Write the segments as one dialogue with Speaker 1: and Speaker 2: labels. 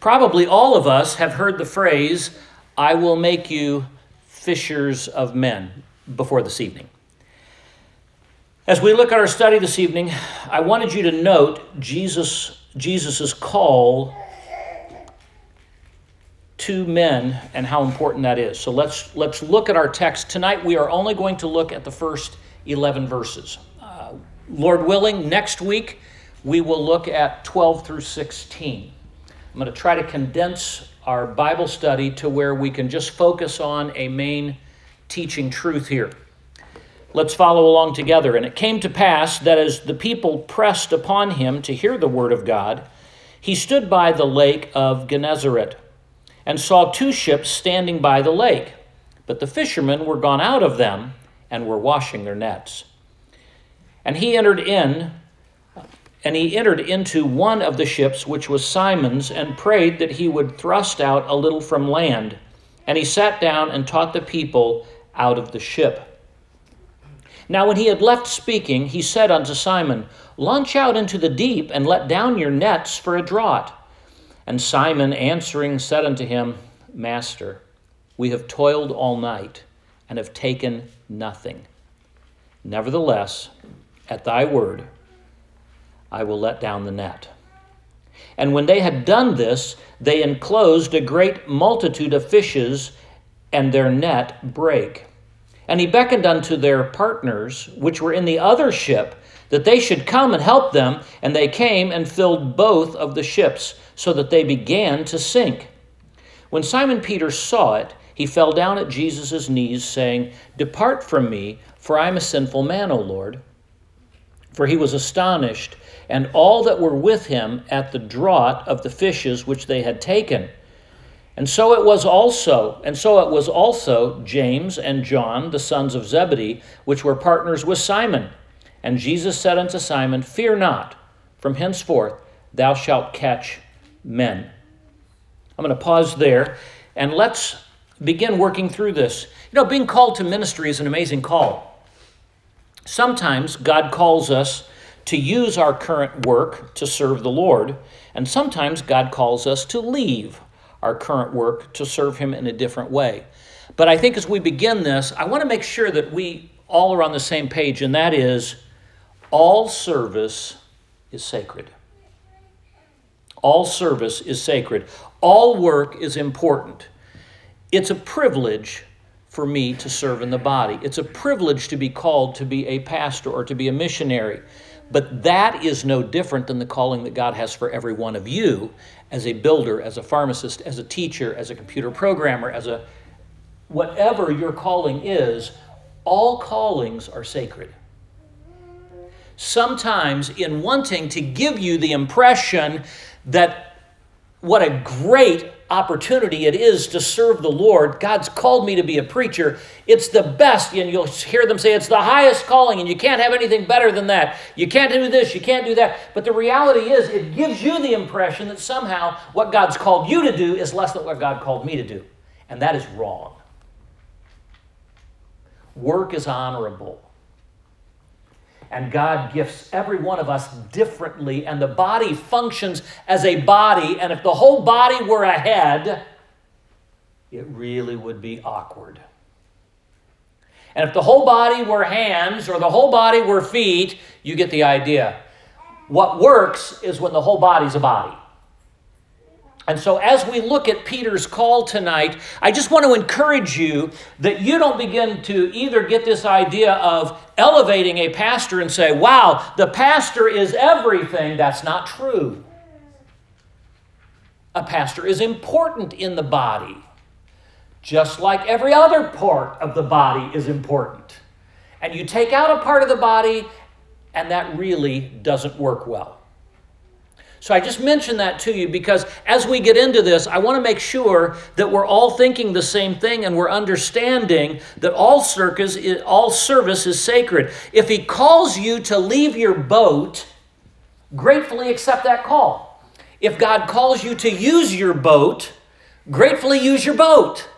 Speaker 1: probably all of us have heard the phrase, I will make you fishers of men, before this evening. As we look at our study this evening, I wanted you to note Jesus Jesus's call to men and how important that is. So let's let's look at our text tonight. We are only going to look at the first 11 verses. Uh, Lord willing, next week we will look at 12 through 16. I'm going to try to condense our Bible study to where we can just focus on a main teaching truth here. Let's follow along together. And it came to pass that as the people pressed upon him to hear the word of God, he stood by the lake of Gennesaret and saw two ships standing by the lake. But the fishermen were gone out of them and were washing their nets. And he entered in, and he entered into one of the ships, which was Simon's, and prayed that he would thrust out a little from land. And he sat down and taught the people out of the ship. Now, when he had left speaking, he said unto Simon, Launch out into the deep and let down your nets for a draught. And Simon answering said unto him, Master, we have toiled all night and have taken nothing. Nevertheless, at thy word, I will let down the net. And when they had done this, they enclosed a great multitude of fishes, and their net brake. And he beckoned unto their partners, which were in the other ship, that they should come and help them. And they came and filled both of the ships, so that they began to sink. When Simon Peter saw it, he fell down at Jesus' knees, saying, Depart from me, for I am a sinful man, O Lord. For he was astonished, and all that were with him at the draught of the fishes which they had taken. And so it was also, and so it was also James and John, the sons of Zebedee, which were partners with Simon. And Jesus said unto Simon, Fear not, from henceforth thou shalt catch men. I'm going to pause there and let's begin working through this. You know, being called to ministry is an amazing call. Sometimes God calls us to use our current work to serve the Lord, and sometimes God calls us to leave our current work to serve Him in a different way. But I think as we begin this, I want to make sure that we all are on the same page, and that is all service is sacred. All service is sacred. All work is important. It's a privilege for me to serve in the body. It's a privilege to be called to be a pastor or to be a missionary. But that is no different than the calling that God has for every one of you as a builder, as a pharmacist, as a teacher, as a computer programmer, as a whatever your calling is, all callings are sacred. Sometimes, in wanting to give you the impression that what a great opportunity it is to serve the Lord. God's called me to be a preacher. It's the best, and you'll hear them say it's the highest calling, and you can't have anything better than that. You can't do this, you can't do that. But the reality is, it gives you the impression that somehow what God's called you to do is less than what God called me to do. And that is wrong. Work is honorable. And God gifts every one of us differently, and the body functions as a body. And if the whole body were a head, it really would be awkward. And if the whole body were hands or the whole body were feet, you get the idea. What works is when the whole body's a body. And so, as we look at Peter's call tonight, I just want to encourage you that you don't begin to either get this idea of elevating a pastor and say, wow, the pastor is everything. That's not true. A pastor is important in the body, just like every other part of the body is important. And you take out a part of the body, and that really doesn't work well. So I just mentioned that to you because as we get into this, I want to make sure that we're all thinking the same thing and we're understanding that all circus, all service is sacred. If he calls you to leave your boat, gratefully accept that call. If God calls you to use your boat, gratefully use your boat.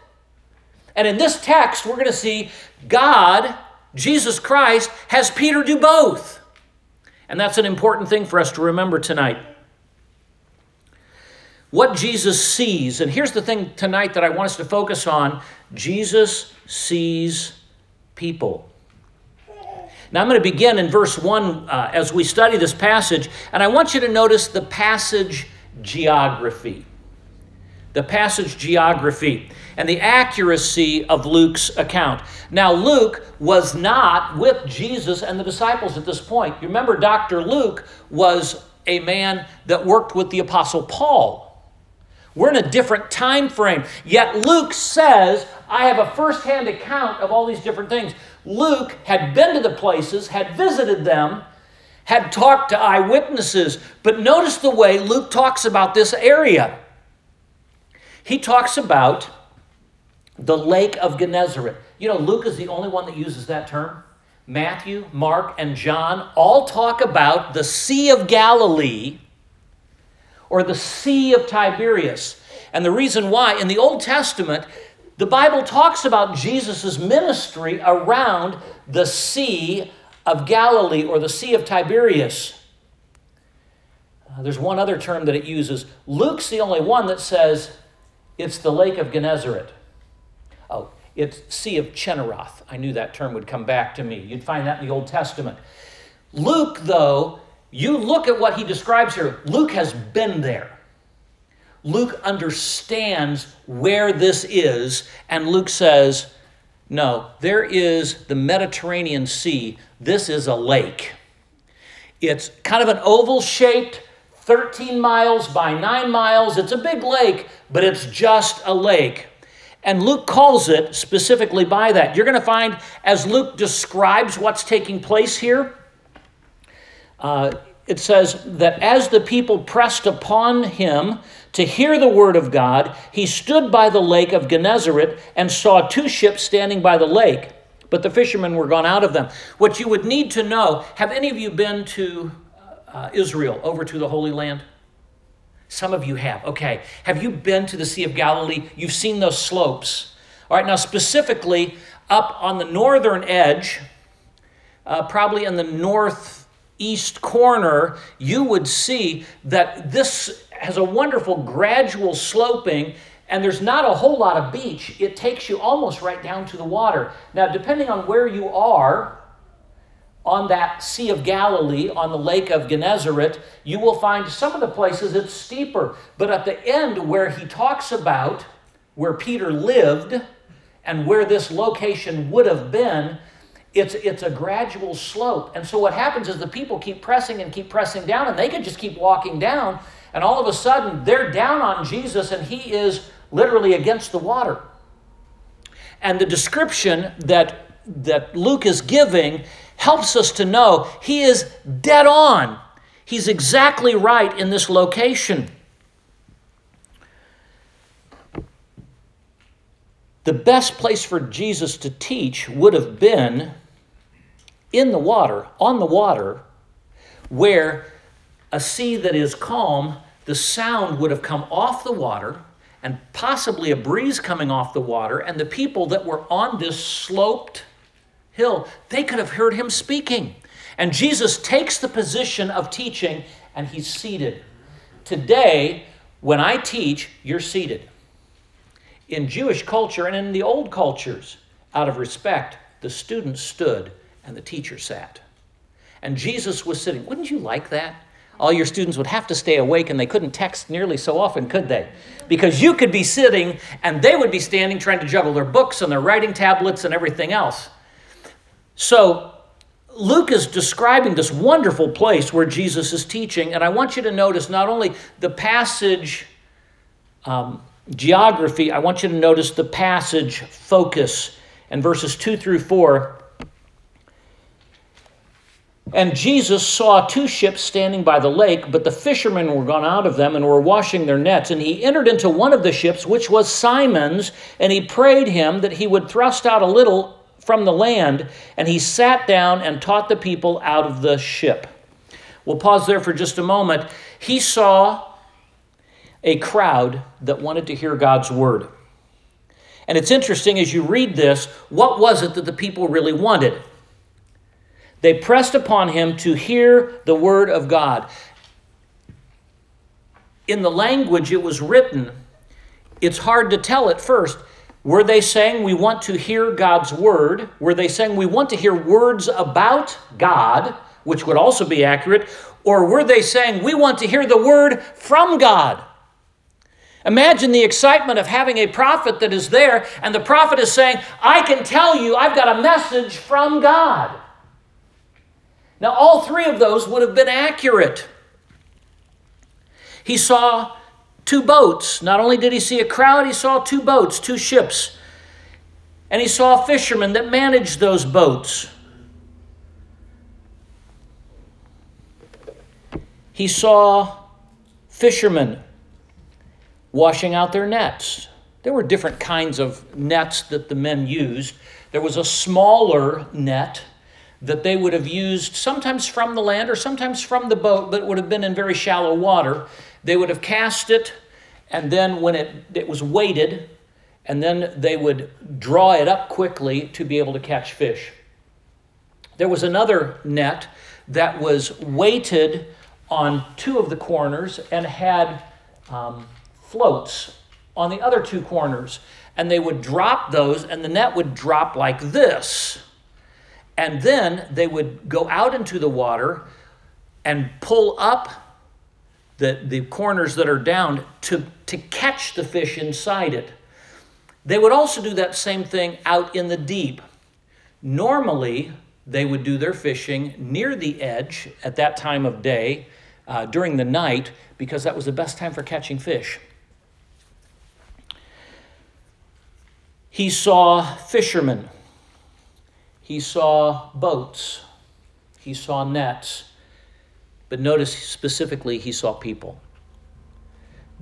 Speaker 1: And in this text, we're going to see God, Jesus Christ, has Peter do both. And that's an important thing for us to remember tonight. What Jesus sees. And here's the thing tonight that I want us to focus on Jesus sees people. Now, I'm going to begin in verse 1 uh, as we study this passage, and I want you to notice the passage geography. The passage geography and the accuracy of Luke's account. Now, Luke was not with Jesus and the disciples at this point. You remember, Dr. Luke was a man that worked with the Apostle Paul. We're in a different time frame. Yet Luke says, I have a firsthand account of all these different things. Luke had been to the places, had visited them, had talked to eyewitnesses. But notice the way Luke talks about this area. He talks about the lake of Gennesaret. You know, Luke is the only one that uses that term. Matthew, Mark, and John all talk about the Sea of Galilee or the Sea of Tiberias. And the reason why, in the Old Testament, the Bible talks about Jesus' ministry around the Sea of Galilee or the Sea of Tiberias. Uh, there's one other term that it uses. Luke's the only one that says it's the Lake of Gennesaret. Oh, it's Sea of Chinneroth. I knew that term would come back to me. You'd find that in the Old Testament. Luke, though, you look at what he describes here. Luke has been there. Luke understands where this is, and Luke says, No, there is the Mediterranean Sea. This is a lake. It's kind of an oval shaped, 13 miles by 9 miles. It's a big lake, but it's just a lake. And Luke calls it specifically by that. You're going to find, as Luke describes what's taking place here, uh, it says that as the people pressed upon him to hear the word of God, he stood by the lake of Gennesaret and saw two ships standing by the lake, but the fishermen were gone out of them. What you would need to know have any of you been to uh, Israel, over to the Holy Land? Some of you have. Okay. Have you been to the Sea of Galilee? You've seen those slopes. All right, now specifically up on the northern edge, uh, probably in the northeast corner, you would see that this has a wonderful gradual sloping and there's not a whole lot of beach. It takes you almost right down to the water. Now, depending on where you are, on that Sea of Galilee, on the Lake of Gennesaret, you will find some of the places it's steeper. But at the end, where he talks about where Peter lived and where this location would have been, it's, it's a gradual slope. And so what happens is the people keep pressing and keep pressing down, and they could just keep walking down, and all of a sudden they're down on Jesus, and he is literally against the water. And the description that, that Luke is giving helps us to know he is dead on. He's exactly right in this location. The best place for Jesus to teach would have been in the water, on the water, where a sea that is calm, the sound would have come off the water and possibly a breeze coming off the water, and the people that were on this sloped hill, they could have heard him speaking. And Jesus takes the position of teaching and he's seated. Today, when I teach, you're seated. In Jewish culture and in the old cultures, out of respect, the student stood and the teacher sat. And Jesus was sitting. Wouldn't you like that? All your students would have to stay awake and they couldn't text nearly so often, could they? Because you could be sitting and they would be standing trying to juggle their books and their writing tablets and everything else. So, Luke is describing this wonderful place where Jesus is teaching, and I want you to notice not only the passage um, geography, I want you to notice the passage focus and verses 2 through 4. And Jesus saw two ships standing by the lake, but the fishermen were gone out of them and were washing their nets. And he entered into one of the ships, which was Simon's, and he prayed him that he would thrust out a little from the land, and he sat down and taught the people out of the ship. We'll pause there for just a moment. He saw a crowd that wanted to hear God's word. And it's interesting as you read this, what was it that the people really wanted? They pressed upon him to hear the word of God. in the language it was written, it's hard to tell at first. Were they saying we want to hear God's word? Were they saying we want to hear words about God, which would also be accurate? Or were they saying we want to hear the word from God? Imagine the excitement of having a prophet that is there, and the prophet is saying, I can tell you I've got a message from God. Now, all three of those would have been accurate. He saw two boats. Not only did he see a crowd, he saw two boats, two ships. And he saw fishermen that managed those boats. He saw fishermen washing out their nets. There were different kinds of nets that the men used. There was a smaller net that they would have used sometimes from the land or sometimes from the boat, but it would have been in very shallow water. They would have cast it, and then when it, it was weighted, and then they would draw it up quickly to be able to catch fish. There was another net that was weighted on two of the corners and had um, floats on the other two corners. And they would drop those, and the net would drop like this. And then they would go out into the water and pull up the, the corners that are down to, to catch the fish inside it. They would also do that same thing out in the deep. Normally, they would do their fishing near the edge at that time of day uh, during the night because that was the best time for catching fish. He saw fishermen, he saw boats, he saw nets, but notice specifically, he saw people.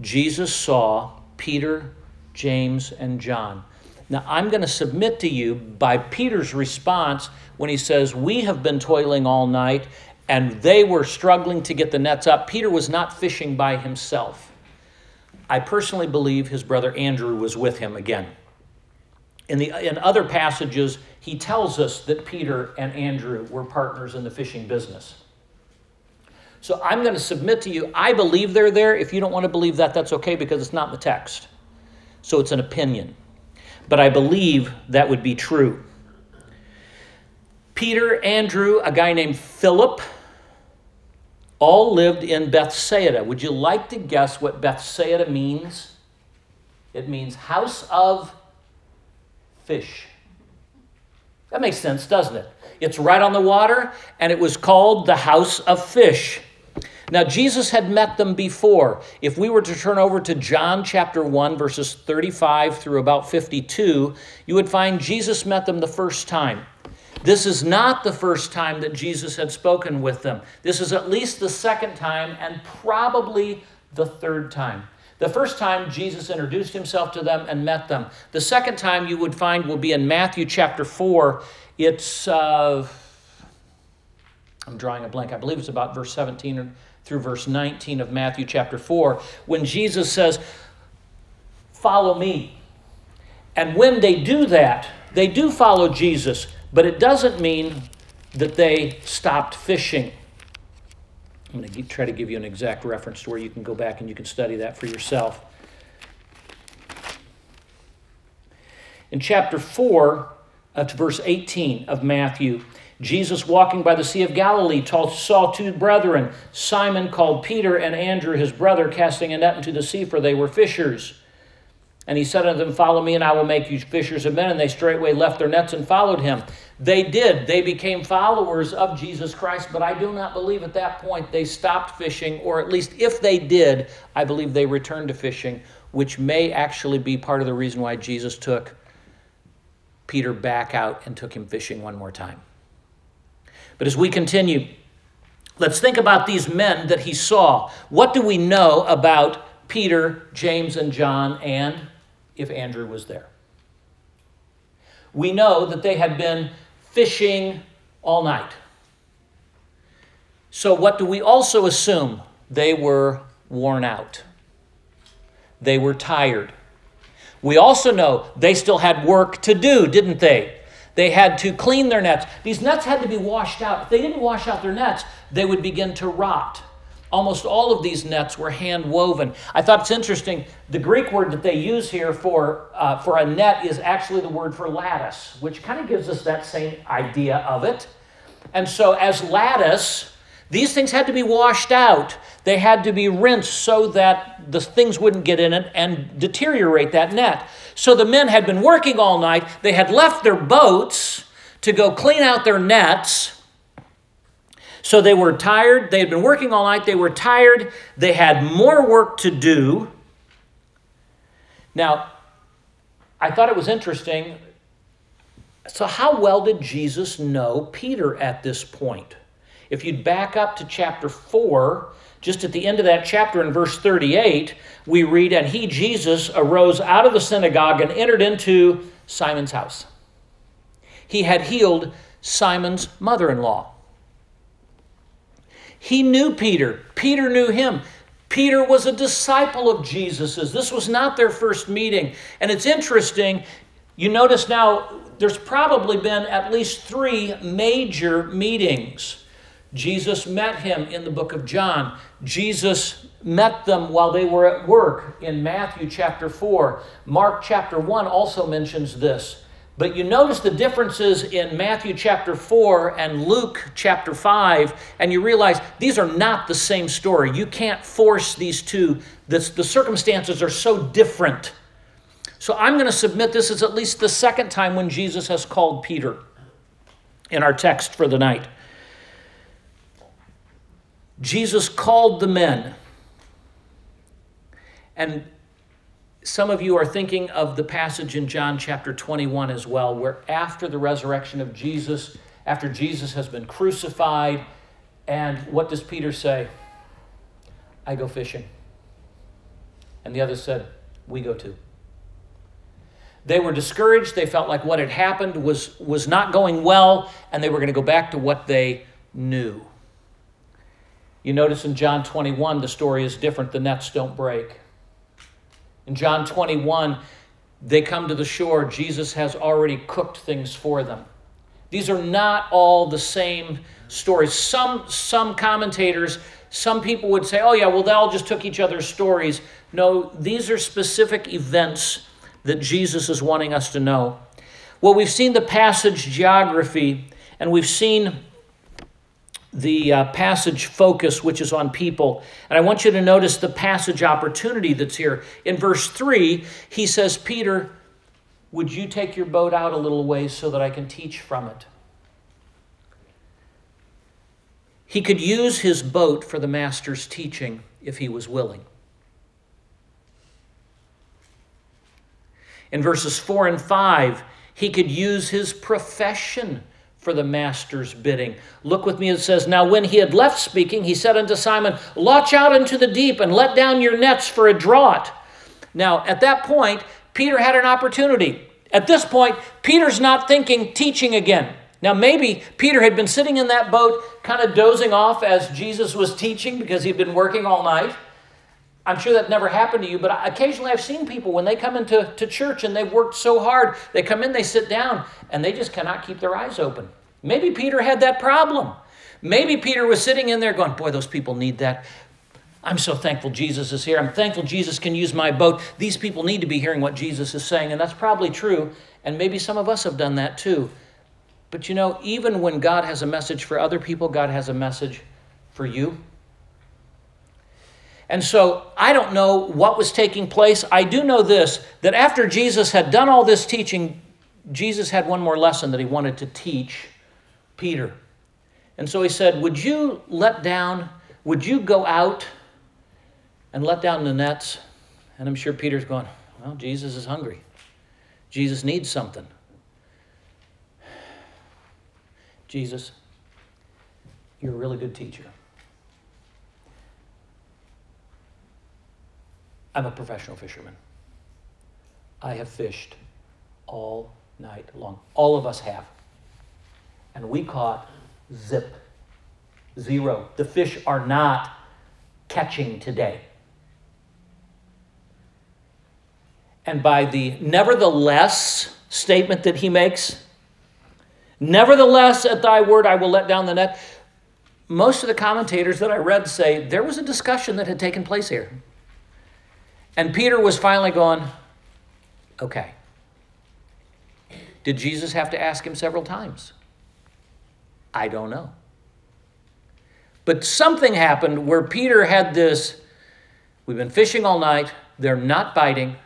Speaker 1: Jesus saw Peter, James, and John. Now, I'm going to submit to you by Peter's response when he says, We have been toiling all night, and they were struggling to get the nets up. Peter was not fishing by himself. I personally believe his brother Andrew was with him again. In, the, in other passages, he tells us that Peter and Andrew were partners in the fishing business. So I'm going to submit to you, I believe they're there. If you don't want to believe that, that's okay because it's not in the text. So it's an opinion. But I believe that would be true. Peter, Andrew, a guy named Philip, all lived in Bethsaida. Would you like to guess what Bethsaida means? It means house of fish. That makes sense, doesn't it? It's right on the water, and it was called the house of fish. Now, Jesus had met them before. If we were to turn over to John chapter 1, verses 35 through about 52, you would find Jesus met them the first time. This is not the first time that Jesus had spoken with them. This is at least the second time and probably the third time. The first time Jesus introduced himself to them and met them. The second time you would find will be in Matthew chapter 4. It's, uh, I'm drawing a blank, I believe it's about verse 17 through verse 19 of Matthew chapter 4, when Jesus says, Follow me. And when they do that, they do follow Jesus, but it doesn't mean that they stopped fishing. I'm going to try to give you an exact reference to where you can go back and you can study that for yourself. In chapter 4, uh, to verse 18 of Matthew, Jesus, walking by the Sea of Galilee, saw two brethren, Simon called Peter and Andrew his brother, casting a net into the sea, for they were fishers. And he said unto them, Follow me, and I will make you fishers of men. And they straightway left their nets and followed him. They did. They became followers of Jesus Christ, but I do not believe at that point they stopped fishing, or at least if they did, I believe they returned to fishing, which may actually be part of the reason why Jesus took Peter back out and took him fishing one more time. But as we continue, let's think about these men that he saw. What do we know about Peter, James, and John, and if Andrew was there? We know that they had been fishing all night. So, what do we also assume? They were worn out, they were tired. We also know they still had work to do, didn't they? They had to clean their nets. These nets had to be washed out. If they didn't wash out their nets, they would begin to rot. Almost all of these nets were hand woven. I thought it's interesting. The Greek word that they use here for, uh, for a net is actually the word for lattice, which kind of gives us that same idea of it. And so, as lattice, these things had to be washed out. They had to be rinsed so that the things wouldn't get in it and deteriorate that net. So the men had been working all night. They had left their boats to go clean out their nets. So they were tired. They had been working all night. They were tired. They had more work to do. Now, I thought it was interesting. So, how well did Jesus know Peter at this point? If you'd back up to chapter 4, just at the end of that chapter in verse 38, we read, And he, Jesus, arose out of the synagogue and entered into Simon's house. He had healed Simon's mother in law. He knew Peter, Peter knew him. Peter was a disciple of Jesus's. This was not their first meeting. And it's interesting, you notice now there's probably been at least three major meetings Jesus met him in the book of John. Jesus met them while they were at work in Matthew chapter 4. Mark chapter 1 also mentions this. But you notice the differences in Matthew chapter 4 and Luke chapter 5, and you realize these are not the same story. You can't force these two, this, the circumstances are so different. So I'm going to submit this is at least the second time when Jesus has called Peter in our text for the night. Jesus called the men. And some of you are thinking of the passage in John chapter 21 as well, where after the resurrection of Jesus, after Jesus has been crucified, and what does Peter say? I go fishing. And the others said, We go too. They were discouraged. They felt like what had happened was, was not going well, and they were going to go back to what they knew. You notice in John 21, the story is different. The nets don't break. In John 21, they come to the shore. Jesus has already cooked things for them. These are not all the same stories. Some, some commentators, some people would say, oh, yeah, well, they all just took each other's stories. No, these are specific events that Jesus is wanting us to know. Well, we've seen the passage geography, and we've seen the uh, passage focus, which is on people. And I want you to notice the passage opportunity that's here. In verse 3, he says, Peter, would you take your boat out a little ways so that I can teach from it? He could use his boat for the master's teaching if he was willing. In verses 4 and 5, he could use his profession for the master's bidding. Look with me, it says, Now when he had left speaking, he said unto Simon, Launch out into the deep and let down your nets for a draught. Now, at that point, Peter had an opportunity. At this point, Peter's not thinking teaching again. Now, maybe Peter had been sitting in that boat, kind of dozing off as Jesus was teaching because he'd been working all night. I'm sure that never happened to you, but occasionally I've seen people when they come into to church and they've worked so hard, they come in, they sit down, and they just cannot keep their eyes open. Maybe Peter had that problem. Maybe Peter was sitting in there going, Boy, those people need that. I'm so thankful Jesus is here. I'm thankful Jesus can use my boat. These people need to be hearing what Jesus is saying, and that's probably true. And maybe some of us have done that too. But you know, even when God has a message for other people, God has a message for you. And so I don't know what was taking place. I do know this that after Jesus had done all this teaching, Jesus had one more lesson that he wanted to teach Peter. And so he said, Would you let down, would you go out and let down the nets? And I'm sure Peter's going, Well, Jesus is hungry. Jesus needs something. Jesus, you're a really good teacher. I'm a professional fisherman. I have fished all night long. All of us have. And we caught zip, zero. The fish are not catching today. And by the nevertheless statement that he makes, nevertheless at thy word I will let down the net, most of the commentators that I read say there was a discussion that had taken place here. And Peter was finally going, okay. Did Jesus have to ask him several times? I don't know. But something happened where Peter had this we've been fishing all night, they're not biting.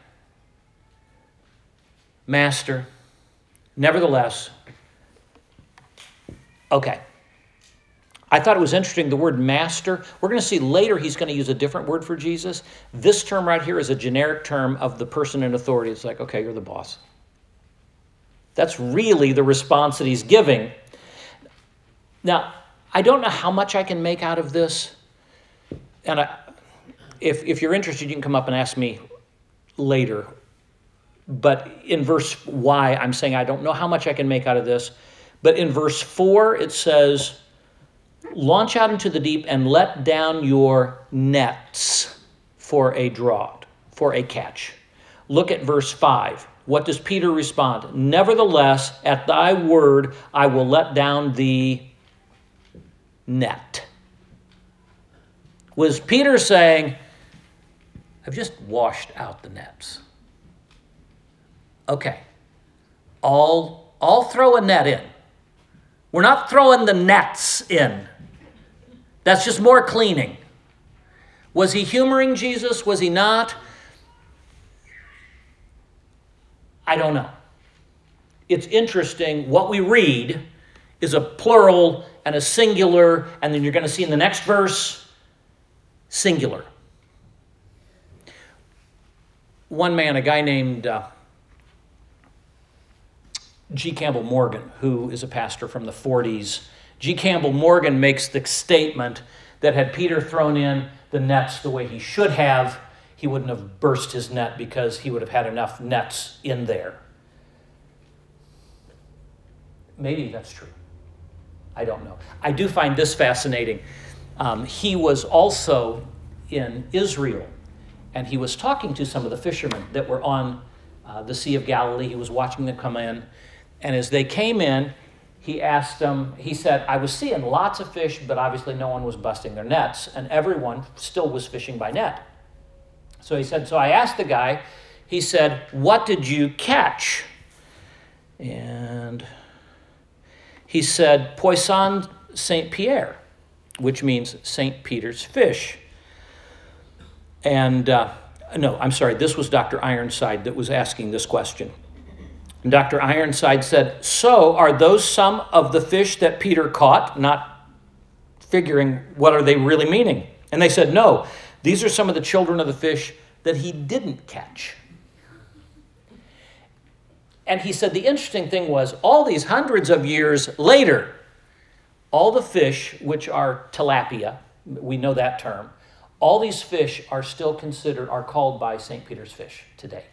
Speaker 1: Master, nevertheless, okay. I thought it was interesting the word master. We're going to see later he's going to use a different word for Jesus. This term right here is a generic term of the person in authority. It's like, okay, you're the boss. That's really the response that he's giving. Now, I don't know how much I can make out of this. And I, if, if you're interested, you can come up and ask me later. But in verse Y, I'm saying I don't know how much I can make out of this. But in verse 4, it says, Launch out into the deep and let down your nets for a draught, for a catch. Look at verse 5. What does Peter respond? Nevertheless, at thy word, I will let down the net. Was Peter saying, I've just washed out the nets? Okay, I'll, I'll throw a net in. We're not throwing the nets in. That's just more cleaning. Was he humoring Jesus? Was he not? I don't know. It's interesting. What we read is a plural and a singular, and then you're going to see in the next verse, singular. One man, a guy named uh, G. Campbell Morgan, who is a pastor from the 40s, G. Campbell Morgan makes the statement that had Peter thrown in the nets the way he should have, he wouldn't have burst his net because he would have had enough nets in there. Maybe that's true. I don't know. I do find this fascinating. Um, he was also in Israel, and he was talking to some of the fishermen that were on uh, the Sea of Galilee. He was watching them come in, and as they came in, he asked them, he said, I was seeing lots of fish, but obviously no one was busting their nets, and everyone still was fishing by net. So he said, So I asked the guy, he said, What did you catch? And he said, Poisson Saint Pierre, which means Saint Peter's fish. And uh, no, I'm sorry, this was Dr. Ironside that was asking this question. And Dr. Ironside said, So are those some of the fish that Peter caught? Not figuring what are they really meaning. And they said, No, these are some of the children of the fish that he didn't catch. And he said the interesting thing was, all these hundreds of years later, all the fish, which are tilapia, we know that term, all these fish are still considered, are called by St. Peter's fish today.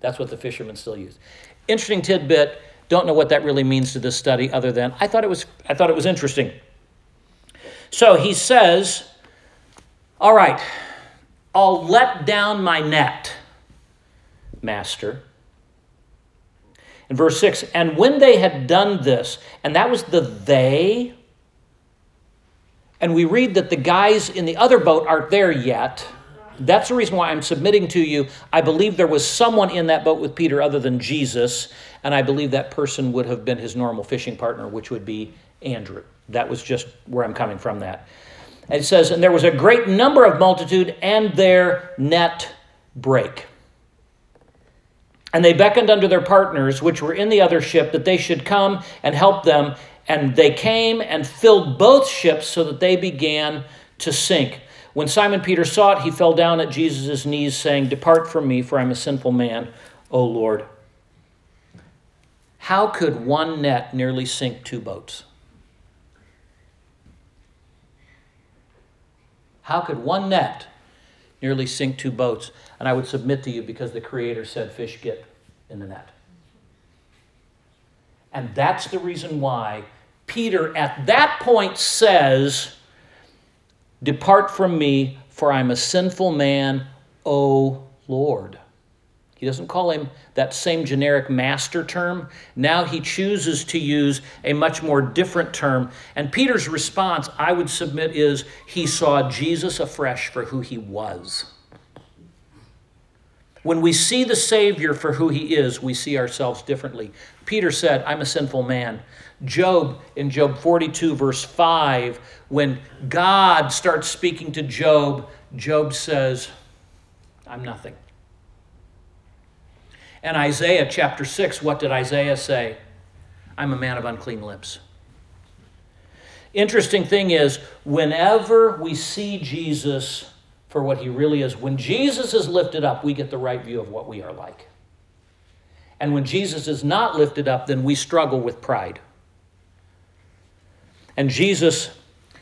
Speaker 1: That's what the fishermen still use. Interesting tidbit. Don't know what that really means to this study, other than I thought it was, I thought it was interesting. So he says, All right, I'll let down my net, master. In verse 6, and when they had done this, and that was the they, and we read that the guys in the other boat aren't there yet. That's the reason why I'm submitting to you. I believe there was someone in that boat with Peter other than Jesus, and I believe that person would have been his normal fishing partner, which would be Andrew. That was just where I'm coming from that. And it says, And there was a great number of multitude, and their net brake. And they beckoned unto their partners, which were in the other ship, that they should come and help them. And they came and filled both ships so that they began to sink. When Simon Peter saw it, he fell down at Jesus' knees, saying, Depart from me, for I'm a sinful man, O Lord. How could one net nearly sink two boats? How could one net nearly sink two boats? And I would submit to you because the Creator said fish get in the net. And that's the reason why Peter at that point says, Depart from me, for I'm a sinful man, O Lord. He doesn't call him that same generic master term. Now he chooses to use a much more different term. And Peter's response, I would submit, is he saw Jesus afresh for who he was. When we see the Savior for who he is, we see ourselves differently. Peter said, I'm a sinful man. Job, in Job 42, verse 5, when God starts speaking to Job, Job says, I'm nothing. And Isaiah chapter 6, what did Isaiah say? I'm a man of unclean lips. Interesting thing is, whenever we see Jesus for what he really is. When Jesus is lifted up, we get the right view of what we are like. And when Jesus is not lifted up, then we struggle with pride. And Jesus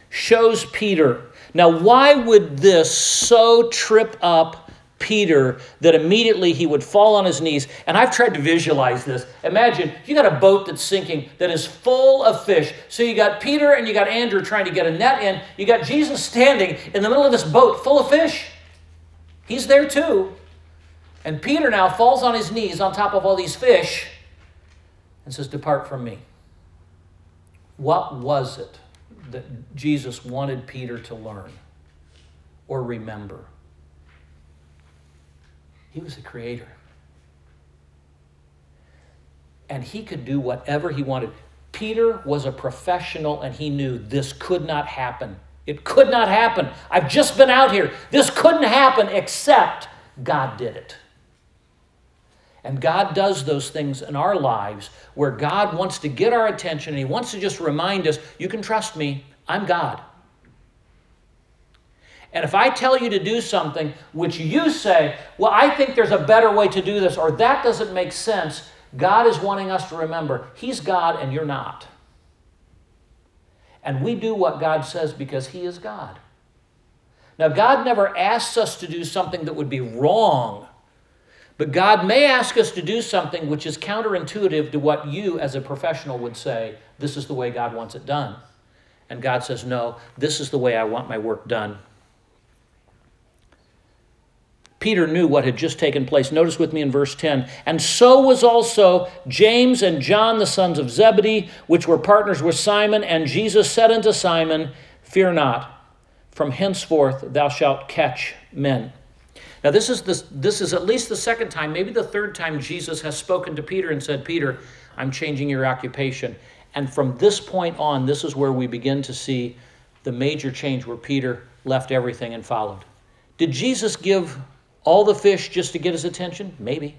Speaker 1: shows Peter. Now, why would this so trip up Peter that immediately he would fall on his knees. And I've tried to visualize this. Imagine you got a boat that's sinking that is full of fish. So you got Peter and you got Andrew trying to get a net in. You got Jesus standing in the middle of this boat full of fish. He's there too. And Peter now falls on his knees on top of all these fish and says, Depart from me. What was it that Jesus wanted Peter to learn or remember? He was the creator. And he could do whatever he wanted. Peter was a professional and he knew this could not happen. It could not happen. I've just been out here. This couldn't happen except God did it. And God does those things in our lives where God wants to get our attention and He wants to just remind us you can trust me, I'm God. And if I tell you to do something which you say, well, I think there's a better way to do this, or that doesn't make sense, God is wanting us to remember He's God and you're not. And we do what God says because He is God. Now, God never asks us to do something that would be wrong, but God may ask us to do something which is counterintuitive to what you, as a professional, would say this is the way God wants it done. And God says, no, this is the way I want my work done. Peter knew what had just taken place. Notice with me in verse 10. And so was also James and John, the sons of Zebedee, which were partners with Simon. And Jesus said unto Simon, Fear not, from henceforth thou shalt catch men. Now, this is, this, this is at least the second time, maybe the third time Jesus has spoken to Peter and said, Peter, I'm changing your occupation. And from this point on, this is where we begin to see the major change where Peter left everything and followed. Did Jesus give all the fish just to get his attention? Maybe.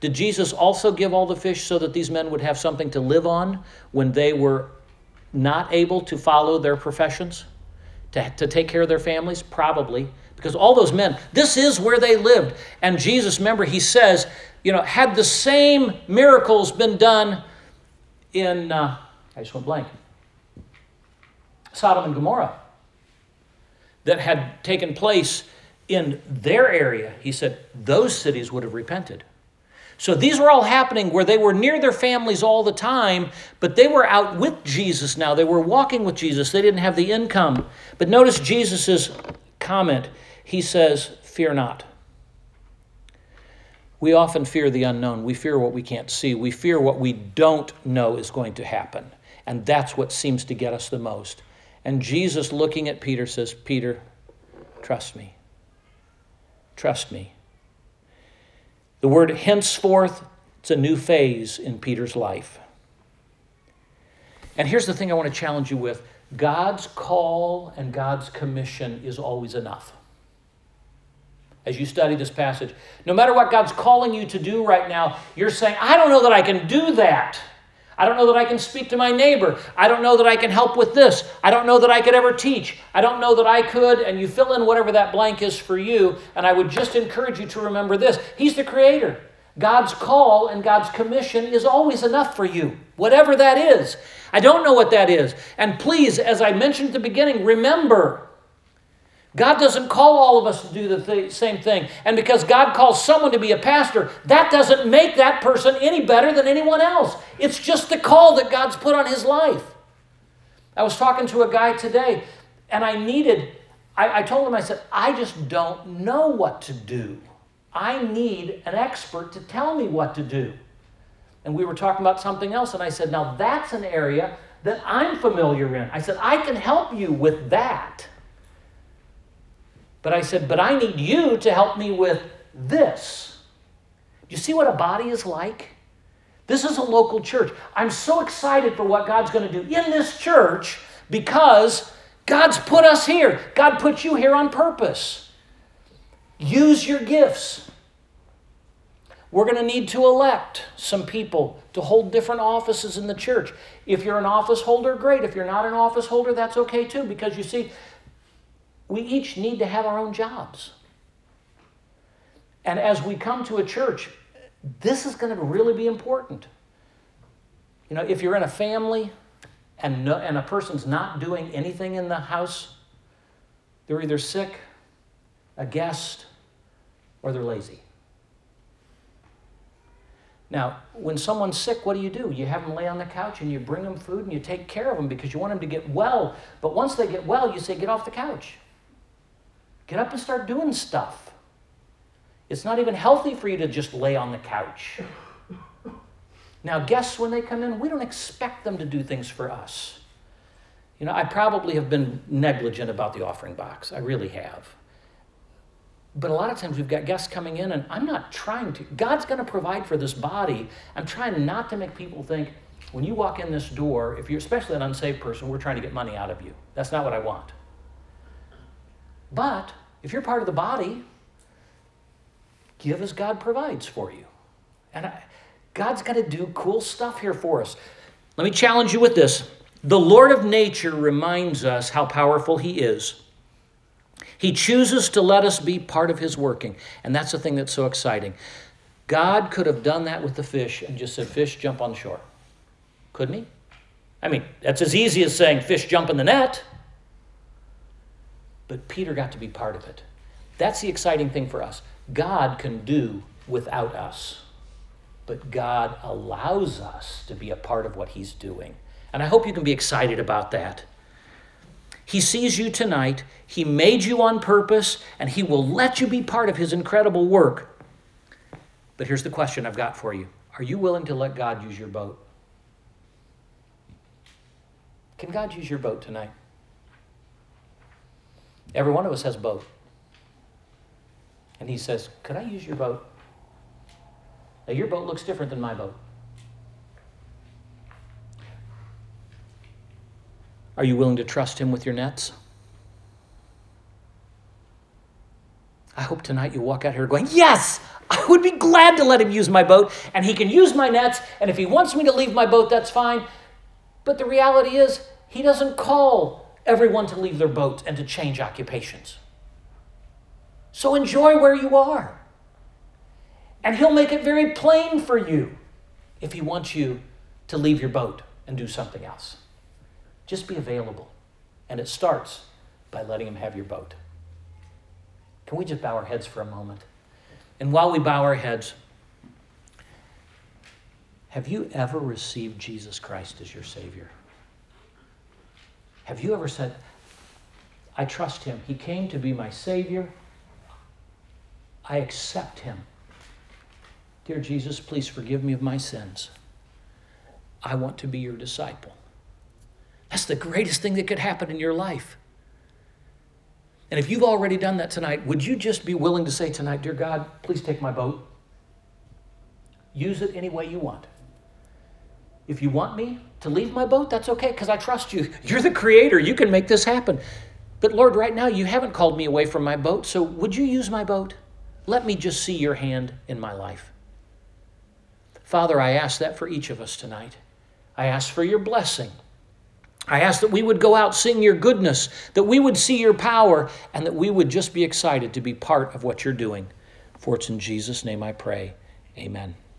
Speaker 1: Did Jesus also give all the fish so that these men would have something to live on when they were not able to follow their professions? To, to take care of their families? Probably. Because all those men, this is where they lived. And Jesus, remember, he says, you know, had the same miracles been done in, uh, I just went blank, Sodom and Gomorrah, that had taken place in their area, he said, those cities would have repented. So these were all happening where they were near their families all the time, but they were out with Jesus now. They were walking with Jesus. They didn't have the income. But notice Jesus' comment. He says, Fear not. We often fear the unknown. We fear what we can't see. We fear what we don't know is going to happen. And that's what seems to get us the most. And Jesus, looking at Peter, says, Peter, trust me. Trust me. The word henceforth, it's a new phase in Peter's life. And here's the thing I want to challenge you with God's call and God's commission is always enough. As you study this passage, no matter what God's calling you to do right now, you're saying, I don't know that I can do that. I don't know that I can speak to my neighbor. I don't know that I can help with this. I don't know that I could ever teach. I don't know that I could. And you fill in whatever that blank is for you. And I would just encourage you to remember this He's the creator. God's call and God's commission is always enough for you, whatever that is. I don't know what that is. And please, as I mentioned at the beginning, remember God doesn't call all of us to do the th- same thing. And because God calls someone to be a pastor, that doesn't make that person any better than anyone else. It's just the call that God's put on his life. I was talking to a guy today, and I needed, I, I told him, I said, I just don't know what to do. I need an expert to tell me what to do. And we were talking about something else, and I said, Now that's an area that I'm familiar in. I said, I can help you with that. But I said, But I need you to help me with this. You see what a body is like? This is a local church. I'm so excited for what God's going to do in this church because God's put us here. God put you here on purpose. Use your gifts. We're going to need to elect some people to hold different offices in the church. If you're an office holder, great. If you're not an office holder, that's okay too, because you see, we each need to have our own jobs. And as we come to a church, this is going to really be important. You know, if you're in a family and, no, and a person's not doing anything in the house, they're either sick, a guest, or they're lazy. Now, when someone's sick, what do you do? You have them lay on the couch and you bring them food and you take care of them because you want them to get well. But once they get well, you say, get off the couch. Get up and start doing stuff. It's not even healthy for you to just lay on the couch. Now, guests, when they come in, we don't expect them to do things for us. You know, I probably have been negligent about the offering box. I really have. But a lot of times we've got guests coming in, and I'm not trying to. God's going to provide for this body. I'm trying not to make people think when you walk in this door, if you're especially an unsaved person, we're trying to get money out of you. That's not what I want. But if you're part of the body, give as God provides for you. And I, God's going to do cool stuff here for us. Let me challenge you with this. The Lord of nature reminds us how powerful He is. He chooses to let us be part of His working. And that's the thing that's so exciting. God could have done that with the fish and just said, Fish, jump on shore. Couldn't He? I mean, that's as easy as saying, Fish, jump in the net. But Peter got to be part of it. That's the exciting thing for us. God can do without us, but God allows us to be a part of what He's doing. And I hope you can be excited about that. He sees you tonight. He made you on purpose, and He will let you be part of His incredible work. But here's the question I've got for you Are you willing to let God use your boat? Can God use your boat tonight? Every one of us has a boat. And He says, Could I use your boat? Now, your boat looks different than my boat. Are you willing to trust Him with your nets? I hope tonight you walk out here going, Yes, I would be glad to let Him use my boat, and He can use my nets, and if He wants me to leave my boat, that's fine. But the reality is, He doesn't call everyone to leave their boats and to change occupations. So enjoy where you are. And He'll make it very plain for you if He wants you to leave your boat and do something else. Just be available. And it starts by letting Him have your boat. Can we just bow our heads for a moment? And while we bow our heads, have you ever received Jesus Christ as your Savior? Have you ever said, I trust Him? He came to be my Savior. I accept Him. Dear Jesus, please forgive me of my sins. I want to be your disciple. That's the greatest thing that could happen in your life. And if you've already done that tonight, would you just be willing to say tonight, Dear God, please take my boat? Use it any way you want. If you want me to leave my boat, that's okay because I trust you. You're the creator. You can make this happen. But Lord, right now, you haven't called me away from my boat, so would you use my boat? Let me just see your hand in my life. Father, I ask that for each of us tonight. I ask for your blessing. I ask that we would go out seeing your goodness, that we would see your power, and that we would just be excited to be part of what you're doing. For it's in Jesus' name I pray. Amen.